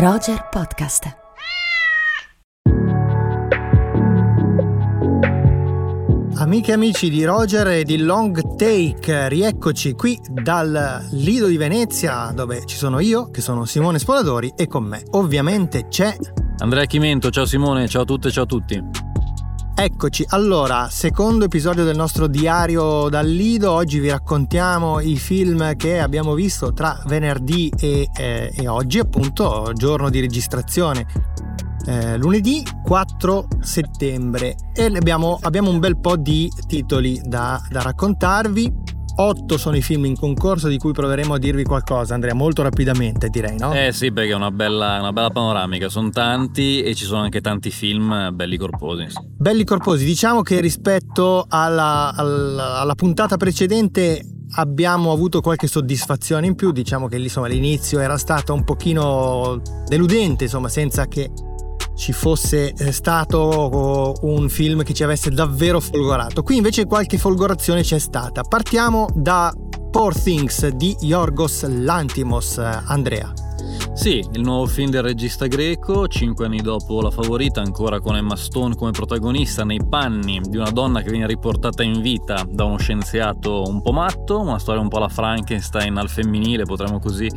Roger Podcast. Amiche e amici di Roger e di Long Take, rieccoci qui dal Lido di Venezia dove ci sono io, che sono Simone Spoladori e con me ovviamente c'è Andrea Chimento, ciao Simone, ciao a tutte, ciao a tutti. Eccoci, allora, secondo episodio del nostro diario dal Lido, oggi vi raccontiamo i film che abbiamo visto tra venerdì e, eh, e oggi, appunto, giorno di registrazione. Eh, lunedì 4 settembre e abbiamo, abbiamo, un bel po' di titoli da, da raccontarvi. Otto sono i film in concorso di cui proveremo a dirvi qualcosa, Andrea, molto rapidamente direi, no? Eh sì, perché è una bella, una bella panoramica, sono tanti e ci sono anche tanti film belli corposi. Belli corposi, diciamo che rispetto alla, alla, alla puntata precedente abbiamo avuto qualche soddisfazione in più, diciamo che insomma, l'inizio era stato un pochino deludente, insomma, senza che ci fosse eh, stato un film che ci avesse davvero folgorato. Qui invece qualche folgorazione c'è stata. Partiamo da Poor Things di Yorgos Lantimos, Andrea. Sì, il nuovo film del regista greco, cinque anni dopo La Favorita, ancora con Emma Stone come protagonista, nei panni di una donna che viene riportata in vita da uno scienziato un po' matto, una storia un po' alla Frankenstein al femminile, potremmo così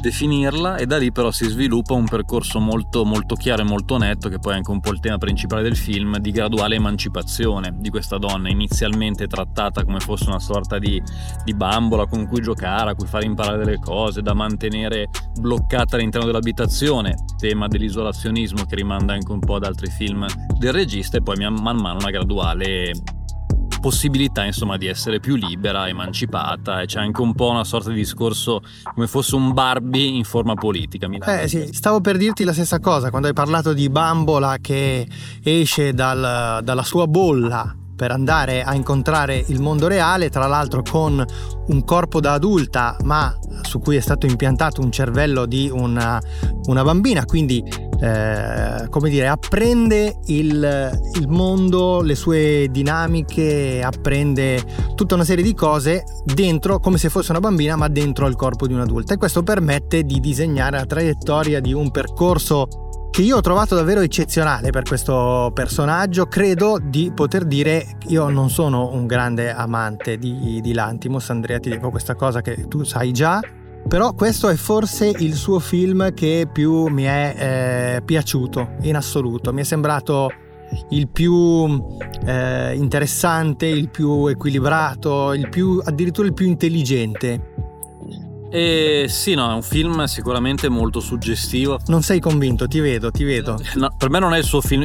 definirla e da lì però si sviluppa un percorso molto, molto chiaro e molto netto che poi è anche un po' il tema principale del film di graduale emancipazione di questa donna inizialmente trattata come fosse una sorta di, di bambola con cui giocare, a cui fare imparare delle cose da mantenere bloccata all'interno dell'abitazione tema dell'isolazionismo che rimanda anche un po' ad altri film del regista e poi man mano una graduale possibilità insomma di essere più libera, emancipata e c'è anche un po' una sorta di discorso come fosse un Barbie in forma politica. Eh sì, stavo per dirti la stessa cosa quando hai parlato di Bambola che esce dal, dalla sua bolla per andare a incontrare il mondo reale, tra l'altro con un corpo da adulta, ma su cui è stato impiantato un cervello di una, una bambina, quindi eh, come dire, apprende il, il, mondo, le sue dinamiche, apprende tutta una serie di cose dentro, come se fosse una bambina, ma dentro il corpo di un'adulta. E questo permette di disegnare la traiettoria di un percorso che io ho trovato davvero eccezionale per questo personaggio. Credo di poter dire, io non sono un grande amante di, di Lantimos, Andrea ti dico questa cosa che tu sai già, però questo è forse il suo film che più mi è eh, piaciuto in assoluto. Mi è sembrato il più eh, interessante, il più equilibrato, il più, addirittura il più intelligente. E sì, no, è un film sicuramente molto suggestivo. Non sei convinto, ti vedo, ti vedo. No, per me non è il suo, film,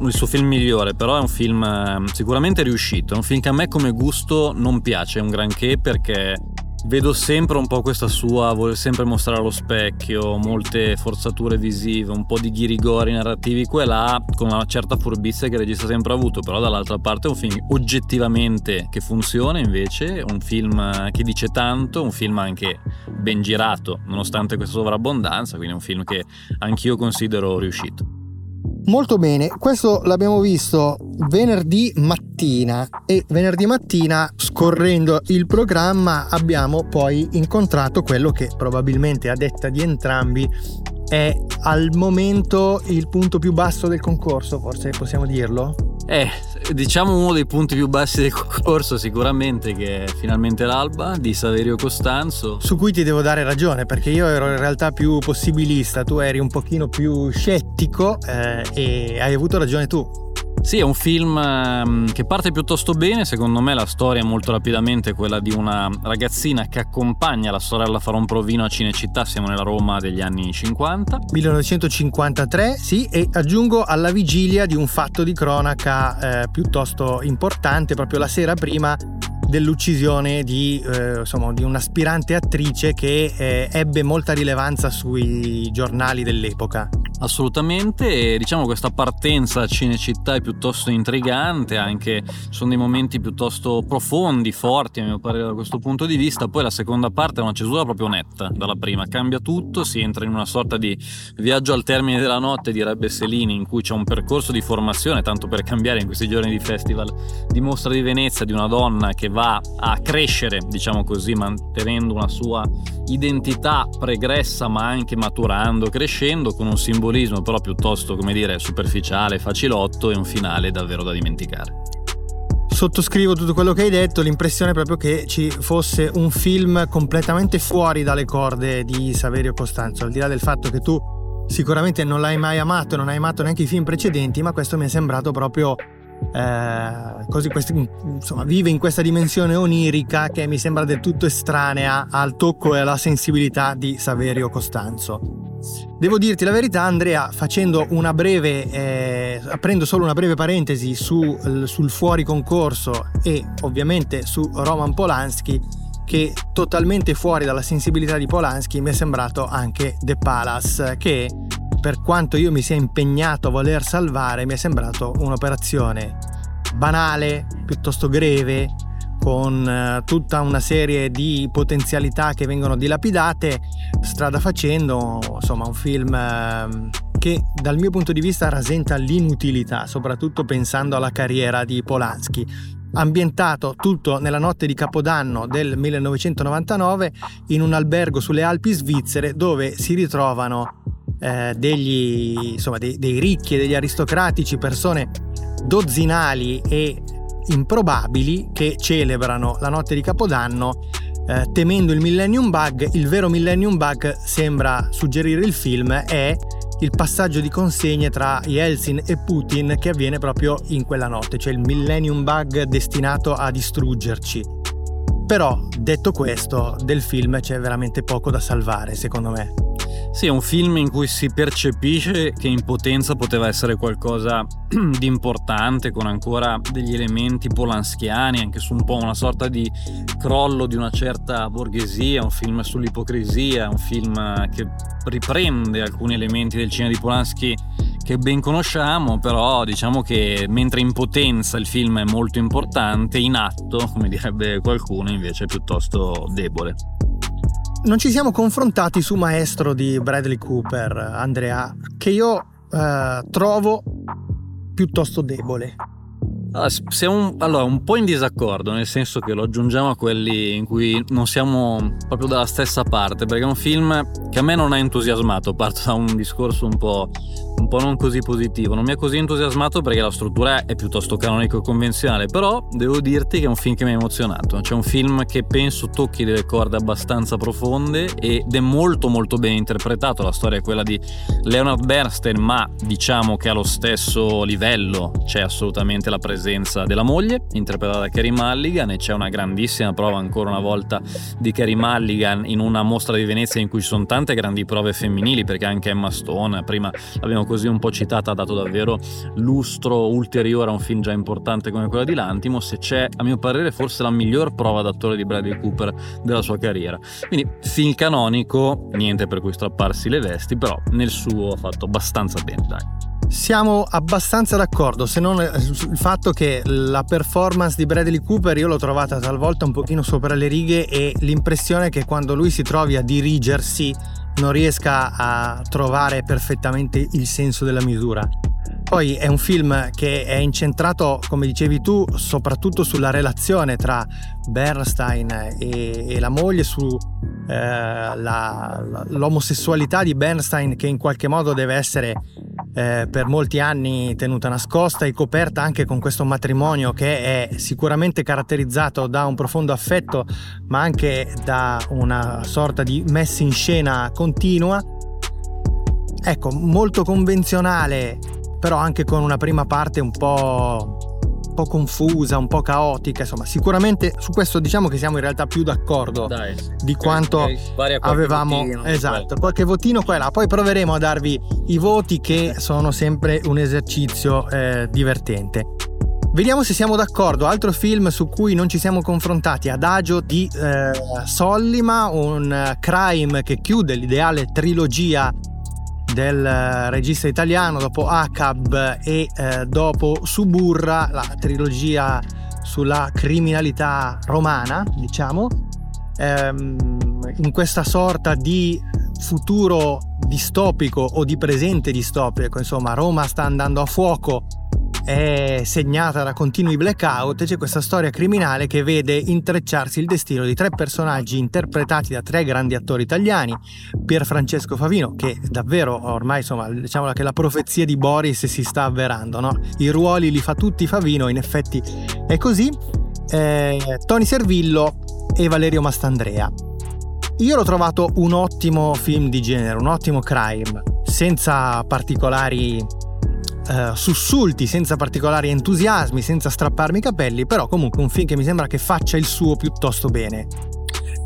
il suo film migliore, però è un film ehm, sicuramente riuscito. È un film che a me come gusto non piace un granché perché vedo sempre un po' questa sua, vuole sempre mostrare allo specchio, molte forzature visive, un po' di ghirigori narrativi qua e là, con una certa furbizia che il regista ha sempre avuto, però dall'altra parte è un film oggettivamente che funziona invece, un film che dice tanto, un film anche ben girato, nonostante questa sovrabbondanza, quindi è un film che anch'io considero riuscito. Molto bene, questo l'abbiamo visto venerdì mattina e venerdì mattina scorrendo il programma abbiamo poi incontrato quello che probabilmente a detta di entrambi è al momento il punto più basso del concorso, forse possiamo dirlo? Eh, diciamo uno dei punti più bassi del concorso sicuramente che è finalmente l'alba di Saverio Costanzo. Su cui ti devo dare ragione perché io ero in realtà più possibilista, tu eri un pochino più scettico eh, e hai avuto ragione tu. Sì, è un film ehm, che parte piuttosto bene, secondo me la storia molto rapidamente è quella di una ragazzina che accompagna la sorella a fare un provino a Cinecittà, siamo nella Roma degli anni 50. 1953, sì, e aggiungo alla vigilia di un fatto di cronaca eh, piuttosto importante, proprio la sera prima dell'uccisione di, eh, insomma, di un'aspirante attrice che eh, ebbe molta rilevanza sui giornali dell'epoca. Assolutamente, e diciamo questa partenza a Cinecittà è piuttosto intrigante, anche sono dei momenti piuttosto profondi, forti a mio parere da questo punto di vista, poi la seconda parte è una cesura proprio netta dalla prima, cambia tutto, si entra in una sorta di viaggio al termine della notte, direbbe Selini, in cui c'è un percorso di formazione, tanto per cambiare in questi giorni di festival di Mostra di Venezia, di una donna che va a crescere, diciamo così, mantenendo una sua identità pregressa ma anche maturando, crescendo con un simbolismo però piuttosto, come dire, superficiale, facilotto e un finale davvero da dimenticare. Sottoscrivo tutto quello che hai detto, l'impressione è proprio che ci fosse un film completamente fuori dalle corde di Saverio Costanzo, al di là del fatto che tu sicuramente non l'hai mai amato, non hai amato neanche i film precedenti, ma questo mi è sembrato proprio eh, così questi, insomma, vive in questa dimensione onirica che mi sembra del tutto estranea al tocco e alla sensibilità di Saverio Costanzo. Devo dirti la verità, Andrea, facendo una breve, eh, aprendo solo una breve parentesi su, sul fuori concorso e ovviamente su Roman Polanski, che totalmente fuori dalla sensibilità di Polanski mi è sembrato anche The Palace, che per quanto io mi sia impegnato a voler salvare, mi è sembrato un'operazione banale, piuttosto greve, con eh, tutta una serie di potenzialità che vengono dilapidate, strada facendo, insomma un film ehm, che dal mio punto di vista rasenta l'inutilità, soprattutto pensando alla carriera di Polanski. Ambientato tutto nella notte di Capodanno del 1999 in un albergo sulle Alpi svizzere dove si ritrovano eh, degli, insomma, dei, dei ricchi e degli aristocratici, persone dozzinali e improbabili che celebrano la notte di Capodanno eh, temendo il Millennium Bug. Il vero Millennium Bug, sembra suggerire il film, è il passaggio di consegne tra Yeltsin e Putin che avviene proprio in quella notte, cioè il Millennium Bug destinato a distruggerci. Però, detto questo, del film c'è veramente poco da salvare, secondo me. Sì, è un film in cui si percepisce che in potenza poteva essere qualcosa di importante, con ancora degli elementi polanschiani, anche su un po' una sorta di crollo di una certa borghesia, un film sull'ipocrisia, un film che riprende alcuni elementi del cinema di Polanski che ben conosciamo, però diciamo che mentre in potenza il film è molto importante, in atto, come direbbe qualcuno, invece è piuttosto debole non ci siamo confrontati su Maestro di Bradley Cooper, Andrea, che io eh, trovo piuttosto debole. Siamo allora, un po' in disaccordo, nel senso che lo aggiungiamo a quelli in cui non siamo proprio dalla stessa parte, perché è un film che a me non ha entusiasmato, parto da un discorso un po', un po' non così positivo, non mi ha così entusiasmato perché la struttura è piuttosto canonico e convenzionale, però devo dirti che è un film che mi ha emozionato, c'è un film che penso tocchi delle corde abbastanza profonde ed è molto molto ben interpretato, la storia è quella di Leonard Bernstein, ma diciamo che allo stesso livello c'è assolutamente la presenza presenza della moglie, interpretata da Carrie Mulligan, e c'è una grandissima prova ancora una volta di Carrie Mulligan in una mostra di Venezia in cui ci sono tante grandi prove femminili, perché anche Emma Stone, prima l'abbiamo così un po' citata, ha dato davvero lustro ulteriore a un film già importante come quello di Lantimos, e c'è a mio parere forse la miglior prova d'attore di Bradley Cooper della sua carriera. Quindi film canonico, niente per cui strapparsi le vesti, però nel suo ha fatto abbastanza bene, dai. Siamo abbastanza d'accordo, se non il fatto che la performance di Bradley Cooper io l'ho trovata talvolta un pochino sopra le righe e l'impressione che quando lui si trovi a dirigersi non riesca a trovare perfettamente il senso della misura. Poi è un film che è incentrato, come dicevi tu, soprattutto sulla relazione tra Bernstein e, e la moglie, su eh, di Bernstein che in qualche modo deve essere eh, per molti anni tenuta nascosta e coperta anche con questo matrimonio che è sicuramente caratterizzato da un profondo affetto ma anche da una sorta di messa in scena continua. Ecco, molto convenzionale, però anche con una prima parte un po' un po' confusa, un po' caotica, insomma, sicuramente su questo diciamo che siamo in realtà più d'accordo Dai, di quanto okay, avevamo votino, esatto, qualche votino qua e là. Poi proveremo a darvi i voti che sono sempre un esercizio eh, divertente. Vediamo se siamo d'accordo. Altro film su cui non ci siamo confrontati, Adagio di eh, Sollima, un crime che chiude l'ideale trilogia del regista italiano, dopo ACAB e eh, dopo Suburra, la trilogia sulla criminalità romana, diciamo, ehm, in questa sorta di futuro distopico o di presente distopico, insomma Roma sta andando a fuoco è segnata da continui blackout, c'è questa storia criminale che vede intrecciarsi il destino di tre personaggi interpretati da tre grandi attori italiani, Pier Francesco Favino, che davvero ormai insomma diciamo che la profezia di Boris si sta avverando, no? i ruoli li fa tutti Favino, in effetti è così, eh, Tony Servillo e Valerio Mastandrea. Io l'ho trovato un ottimo film di genere, un ottimo crime, senza particolari eh, sussulti, senza particolari entusiasmi, senza strapparmi i capelli, però comunque un film che mi sembra che faccia il suo piuttosto bene.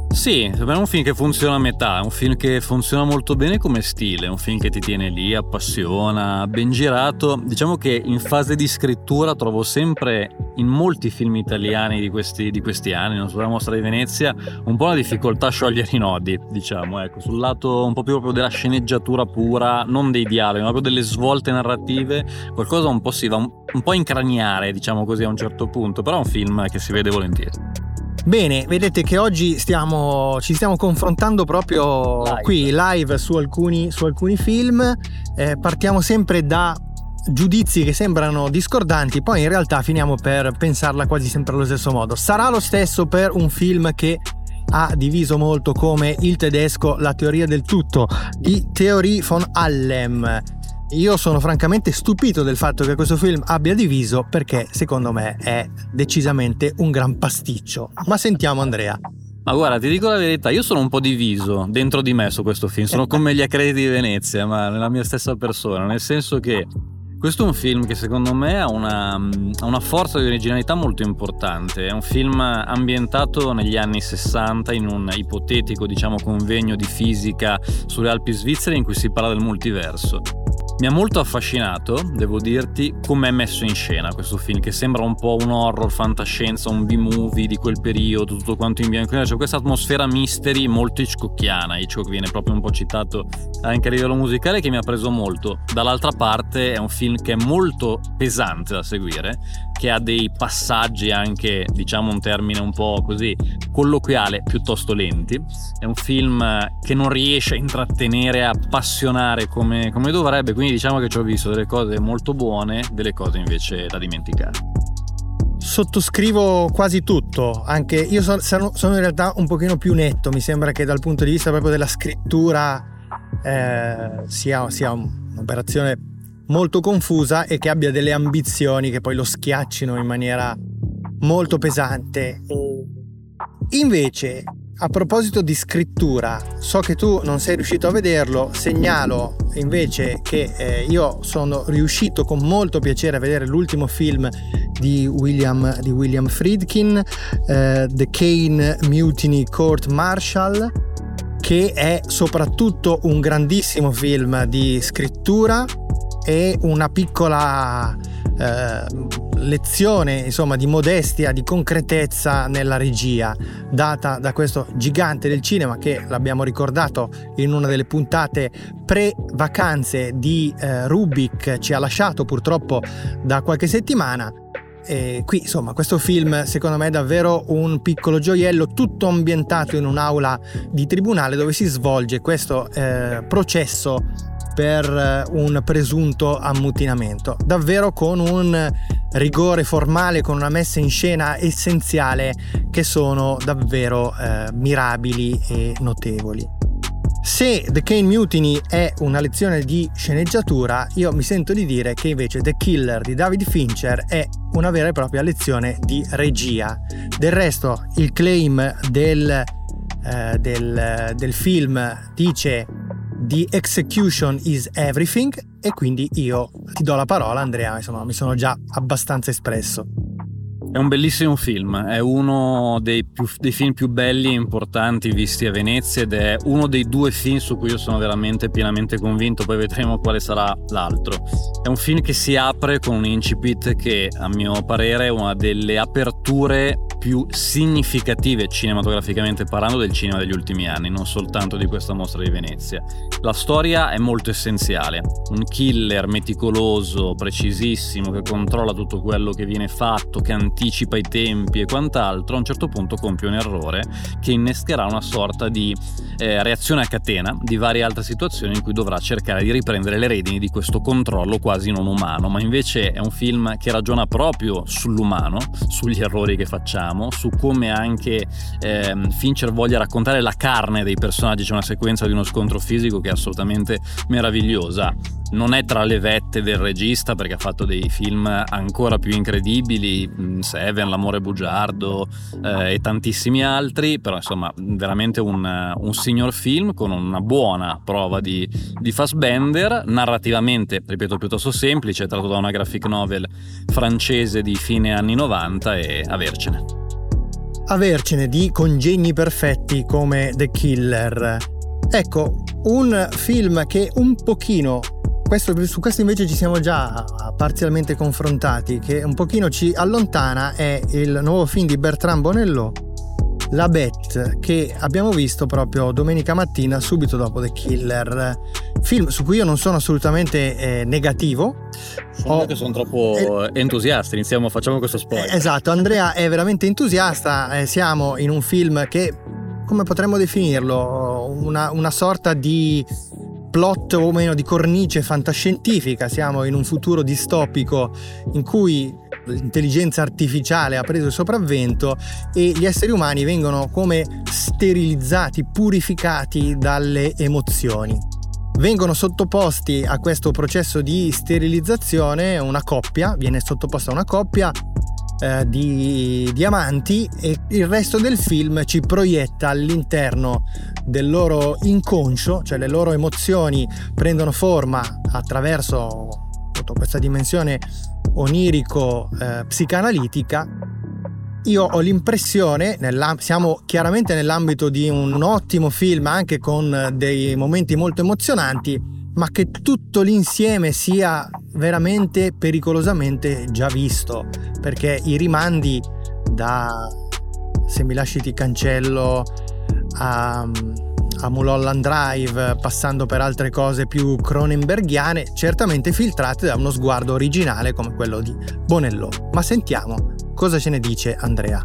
Sì, è un film che funziona a metà, è un film che funziona molto bene come stile, è un film che ti tiene lì, appassiona, ben girato. Diciamo che in fase di scrittura trovo sempre in molti film italiani di questi, di questi anni, non sulla mostra di Venezia, un po' la difficoltà a sciogliere i nodi, diciamo, ecco, sul lato un po' più proprio della sceneggiatura pura, non dei dialoghi, ma proprio delle svolte narrative, qualcosa un po' si va un, un po' a incraniare, diciamo così, a un certo punto, però è un film che si vede volentieri. Bene, vedete che oggi stiamo, ci stiamo confrontando proprio live. qui live su alcuni, su alcuni film. Eh, partiamo sempre da giudizi che sembrano discordanti, poi in realtà finiamo per pensarla quasi sempre allo stesso modo. Sarà lo stesso per un film che ha diviso molto come il tedesco La teoria del tutto di Theorie von Allem io sono francamente stupito del fatto che questo film abbia diviso perché secondo me è decisamente un gran pasticcio. Ma sentiamo Andrea. Ma guarda, ti dico la verità, io sono un po' diviso dentro di me su questo film, sono come gli accrediti di Venezia, ma nella mia stessa persona, nel senso che questo è un film che secondo me ha una, ha una, forza di originalità molto importante. È un film ambientato negli anni 60 in un ipotetico, diciamo, convegno di fisica sulle Alpi svizzere in cui si parla del multiverso. Mi ha molto affascinato, devo dirti, come è messo in scena questo film, che sembra un po' un horror, fantascienza, un B-movie di quel periodo, tutto quanto in bianco e nero. C'è questa atmosfera mystery molto Hitchcockiana. Hitchcock viene proprio un po' citato anche a livello musicale, che mi ha preso molto. Dall'altra parte è un film che è molto pesante da seguire, che ha dei passaggi anche, diciamo un termine un po' così, colloquiale, piuttosto lenti. È un film che non riesce a intrattenere, a appassionare come, come dovrebbe, quindi quindi diciamo che ci ho visto delle cose molto buone, delle cose invece da dimenticare. Sottoscrivo quasi tutto, anche io sono, sono in realtà un pochino più netto, mi sembra che dal punto di vista proprio della scrittura eh, sia, sia un'operazione molto confusa e che abbia delle ambizioni che poi lo schiaccino in maniera molto pesante. Invece a proposito di scrittura, so che tu non sei riuscito a vederlo, segnalo invece che eh, io sono riuscito con molto piacere a vedere l'ultimo film di William, di William Friedkin, eh, The Kane Mutiny Court Martial, che è soprattutto un grandissimo film di scrittura e una piccola eh, lezione insomma di modestia, di concretezza nella regia data da questo gigante del cinema che l'abbiamo ricordato in una delle puntate pre-vacanze di eh, Rubik ci ha lasciato purtroppo da qualche settimana. E qui insomma questo film secondo me è davvero un piccolo gioiello tutto ambientato in un'aula di tribunale dove si svolge questo eh, processo per eh, un presunto ammutinamento, davvero con un rigore formale, con una messa in scena essenziale che sono davvero eh, mirabili e notevoli. Se The Kane Mutiny è una lezione di sceneggiatura, io mi sento di dire che invece The Killer di David Fincher è una vera e propria lezione di regia. Del resto, il claim del, eh, del, del film dice The Execution is Everything e quindi io ti do la parola Andrea, insomma mi sono già abbastanza espresso. È un bellissimo film, è uno dei, più, dei, film più belli e importanti visti a Venezia ed è uno dei due film su cui io sono veramente pienamente convinto, poi vedremo quale sarà l'altro. È un film che si apre con un incipit che a mio parere è una delle aperture più significative cinematograficamente parlando del cinema degli ultimi anni, non soltanto di questa mostra di Venezia. La storia è molto essenziale, un killer meticoloso, precisissimo, che controlla tutto quello che viene fatto, che anticipa i tempi e quant'altro, a un certo punto compie un errore che innescherà una sorta di eh, reazione a catena di varie altre situazioni in cui dovrà cercare di riprendere le redini di questo controllo quasi non umano, ma invece è un film che ragiona proprio sull'umano, sugli errori che facciamo, su come anche eh, Fincher voglia raccontare la carne dei personaggi, c'è una sequenza di uno scontro fisico che è assolutamente meravigliosa non è tra le vette del regista perché ha fatto dei film ancora più incredibili, mm, Seven, L'amore bugiardo eh, e tantissimi altri, però insomma veramente un, un, signor film con una buona prova di, di Fassbender, narrativamente, ripeto, piuttosto semplice, tratto da una graphic novel francese di fine anni 90 e avercene. Avercene di congegni perfetti come The Killer. Ecco, un film che un pochino questo, su questo invece ci siamo già parzialmente confrontati, che un pochino ci allontana è il nuovo film di Bertrand Bonello, La Bet, che abbiamo visto proprio domenica mattina subito dopo The Killer. Film su cui io non sono assolutamente eh, negativo. Sono Ho... che sono troppo eh, entusiasti, iniziamo, facciamo questo spoiler. Eh, esatto, Andrea è veramente entusiasta, eh, siamo in un film che come potremmo definirlo? Una, una, sorta di plot o meno di cornice fantascientifica, siamo in un futuro distopico in cui l'intelligenza artificiale ha preso il sopravvento e gli esseri umani vengono come sterilizzati, purificati dalle emozioni. Vengono sottoposti a questo processo di sterilizzazione una coppia, viene sottoposta una coppia eh, di diamanti e il resto del film ci proietta all'interno del loro inconscio, cioè le loro emozioni prendono forma attraverso questa dimensione onirico-psicanalitica. Eh, io ho l'impressione, siamo chiaramente nell'ambito di un ottimo film anche con dei momenti molto emozionanti, ma che tutto l'insieme sia veramente pericolosamente già visto, perché i rimandi da se mi lasci ti cancello a, a Mulholland Drive, passando per altre cose più cronenberghiane, certamente filtrate da uno sguardo originale come quello di Bonello. Ma sentiamo cosa ce ne dice Andrea.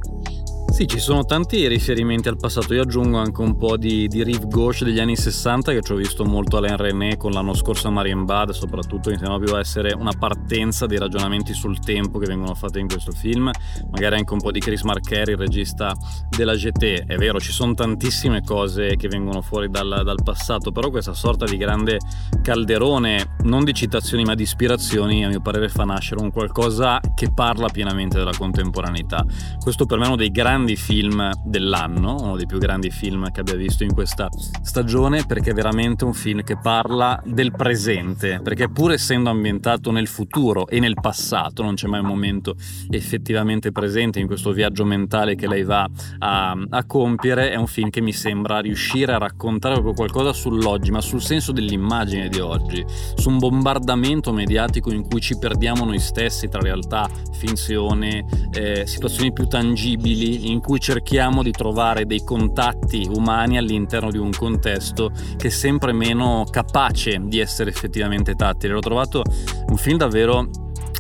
Sì, ci sono tanti riferimenti al passato. Io aggiungo anche un po' di, di riff gauche degli anni 60 che ci ho visto molto Alain René con l'anno scorso a Marienbad, soprattutto iniziano più a essere una partenza dei ragionamenti sul tempo che vengono fatti in questo film. Magari anche un po' di Chris Marcheri, il regista della GT. È vero, ci sono tantissime cose che vengono fuori dal, dal passato, però questa sorta di grande calderone, non di citazioni ma di ispirazioni, a mio parere fa nascere un qualcosa che parla pienamente della contemporaneità. Questo per me è uno dei grandi grandi film dell'anno, uno dei più grandi film che abbia visto in questa stagione, perché è veramente un film che parla del presente, perché pur essendo ambientato nel futuro e nel passato, non c'è mai un momento effettivamente presente in questo viaggio mentale che lei va a, a compiere, è un film che mi sembra riuscire a raccontare proprio qualcosa sull'oggi, ma sul senso dell'immagine di oggi, su un bombardamento mediatico in cui ci perdiamo noi stessi tra realtà, finzione, eh, situazioni più tangibili in cui cerchiamo di trovare dei contatti umani all'interno di un contesto che è sempre meno capace di essere effettivamente tattile. L'ho trovato un film davvero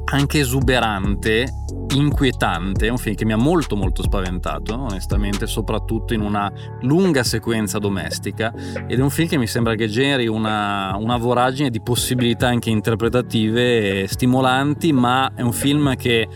anche esuberante, inquietante, è un film che mi ha molto molto spaventato, onestamente, soprattutto in una lunga sequenza domestica ed è un film che mi sembra che generi una, una voragine di possibilità anche interpretative stimolanti, ma è un film che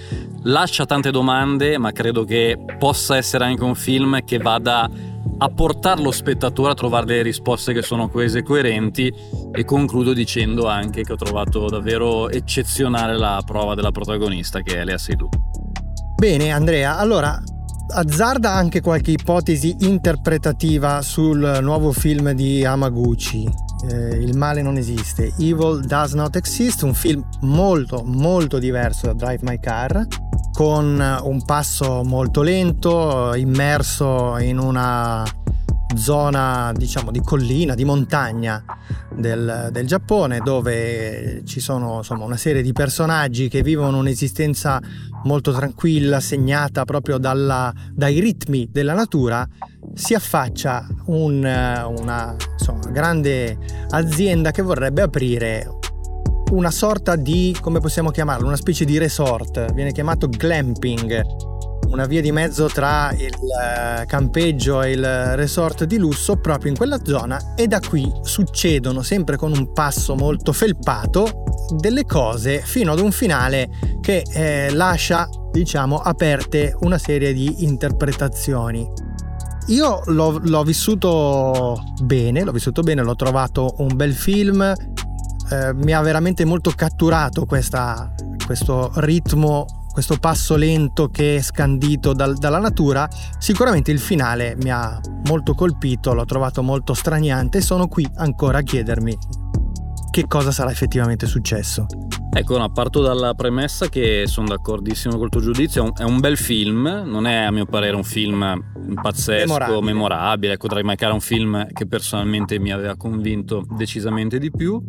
lascia tante domande, ma credo che possa essere anche un film che vada a portare lo spettatore a trovare delle risposte che sono coese e coerenti e concludo dicendo anche che ho trovato davvero eccezionale la prova della protagonista che è Lea Seydoux. Bene Andrea, allora azzarda anche qualche ipotesi interpretativa sul nuovo film di Amaguchi. Eh, il male non esiste, Evil Does Not Exist, un film molto molto diverso da Drive My Car con un passo molto lento, immerso in una zona diciamo di collina, di montagna del, del Giappone dove ci sono insomma, una serie di personaggi che vivono un'esistenza molto tranquilla, segnata proprio dalla, dai ritmi della natura, si affaccia un, una insomma, grande azienda che vorrebbe aprire una sorta di, come possiamo chiamarlo, una specie di resort, viene chiamato glamping, una via di mezzo tra il eh, campeggio e il resort di lusso proprio in quella zona e da qui succedono sempre con un passo molto felpato delle cose fino ad un finale che eh, lascia diciamo aperte una serie di interpretazioni. Io l'ho, l'ho vissuto bene, l'ho vissuto bene, l'ho trovato un bel film, eh, mi ha veramente molto catturato questa, questo ritmo, questo passo lento che è scandito dal, dalla natura. Sicuramente il finale mi ha molto colpito, l'ho trovato molto straniante e sono qui ancora a chiedermi che cosa sarà effettivamente successo. Ecco, no, parto dalla premessa che sono d'accordissimo col tuo giudizio, è un, è bel film, non è a mio parere un film pazzesco, memorabile, memorabile. ecco, tra i un film che personalmente mi aveva convinto decisamente di più.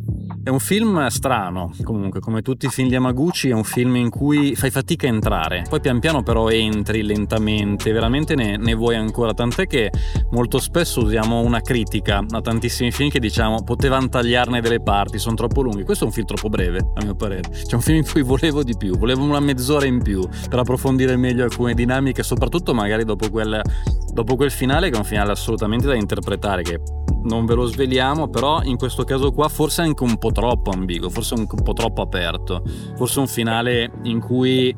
È un film strano, comunque, come tutti i film di Yamaguchi, è un film in cui fai fatica a entrare, poi pian piano però entri lentamente, veramente ne, ne vuoi ancora, tant'è che molto spesso usiamo una critica a tantissimi film che diciamo potevano tagliarne delle parti, sono troppo lunghi, questo è un film troppo breve, a mio parere, c'è un film in cui volevo di più, volevo una mezz'ora in più per approfondire meglio alcune dinamiche, soprattutto magari dopo quel, dopo quel finale che è un finale assolutamente da interpretare, che non ve lo sveliamo, però in questo caso qua forse anche un po' troppo ambiguo, forse un po' troppo aperto, forse un finale in cui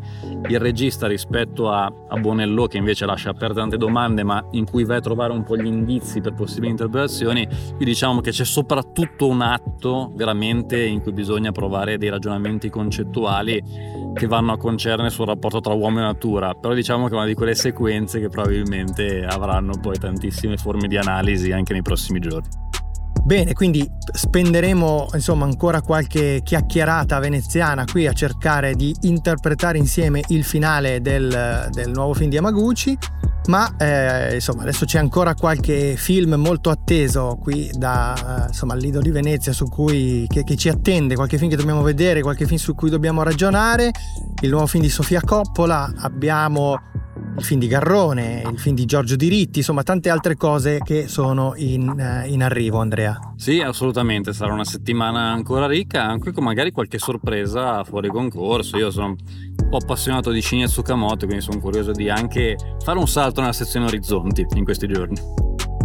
il regista rispetto a, a Bonello che invece lascia aperte tante domande ma in cui vai a trovare un po' gli indizi per possibili interpretazioni, qui diciamo che c'è soprattutto un atto veramente in cui bisogna provare dei ragionamenti concettuali che vanno a concernere sul rapporto tra uomo e natura, però diciamo che è una di quelle sequenze che probabilmente avranno poi tantissime forme di analisi anche nei prossimi giorni. Bene, quindi spenderemo insomma ancora qualche chiacchierata veneziana qui a cercare di interpretare insieme il finale del, del nuovo film di Yamaguchi ma eh, insomma adesso c'è ancora qualche film molto atteso qui da eh, insomma, Lido di Venezia su cui, che, che, ci attende, qualche film che dobbiamo vedere, qualche film su cui dobbiamo ragionare, il nuovo film di Sofia Coppola, abbiamo il film di Garrone, il film di Giorgio Diritti, insomma tante altre cose che sono in, uh, in, arrivo Andrea. Sì, assolutamente, sarà una settimana ancora ricca, anche con magari qualche sorpresa fuori concorso. Io sono un po' appassionato di Shinya Tsukamoto, quindi sono curioso di anche fare un salto nella sezione Orizzonti in questi giorni.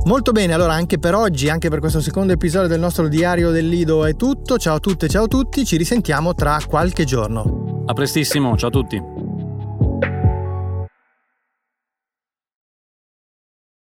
Molto bene, allora anche per oggi, anche per questo secondo episodio del nostro diario del Lido è tutto. Ciao a tutte, ciao a tutti, ci risentiamo tra qualche giorno. A prestissimo, ciao a tutti.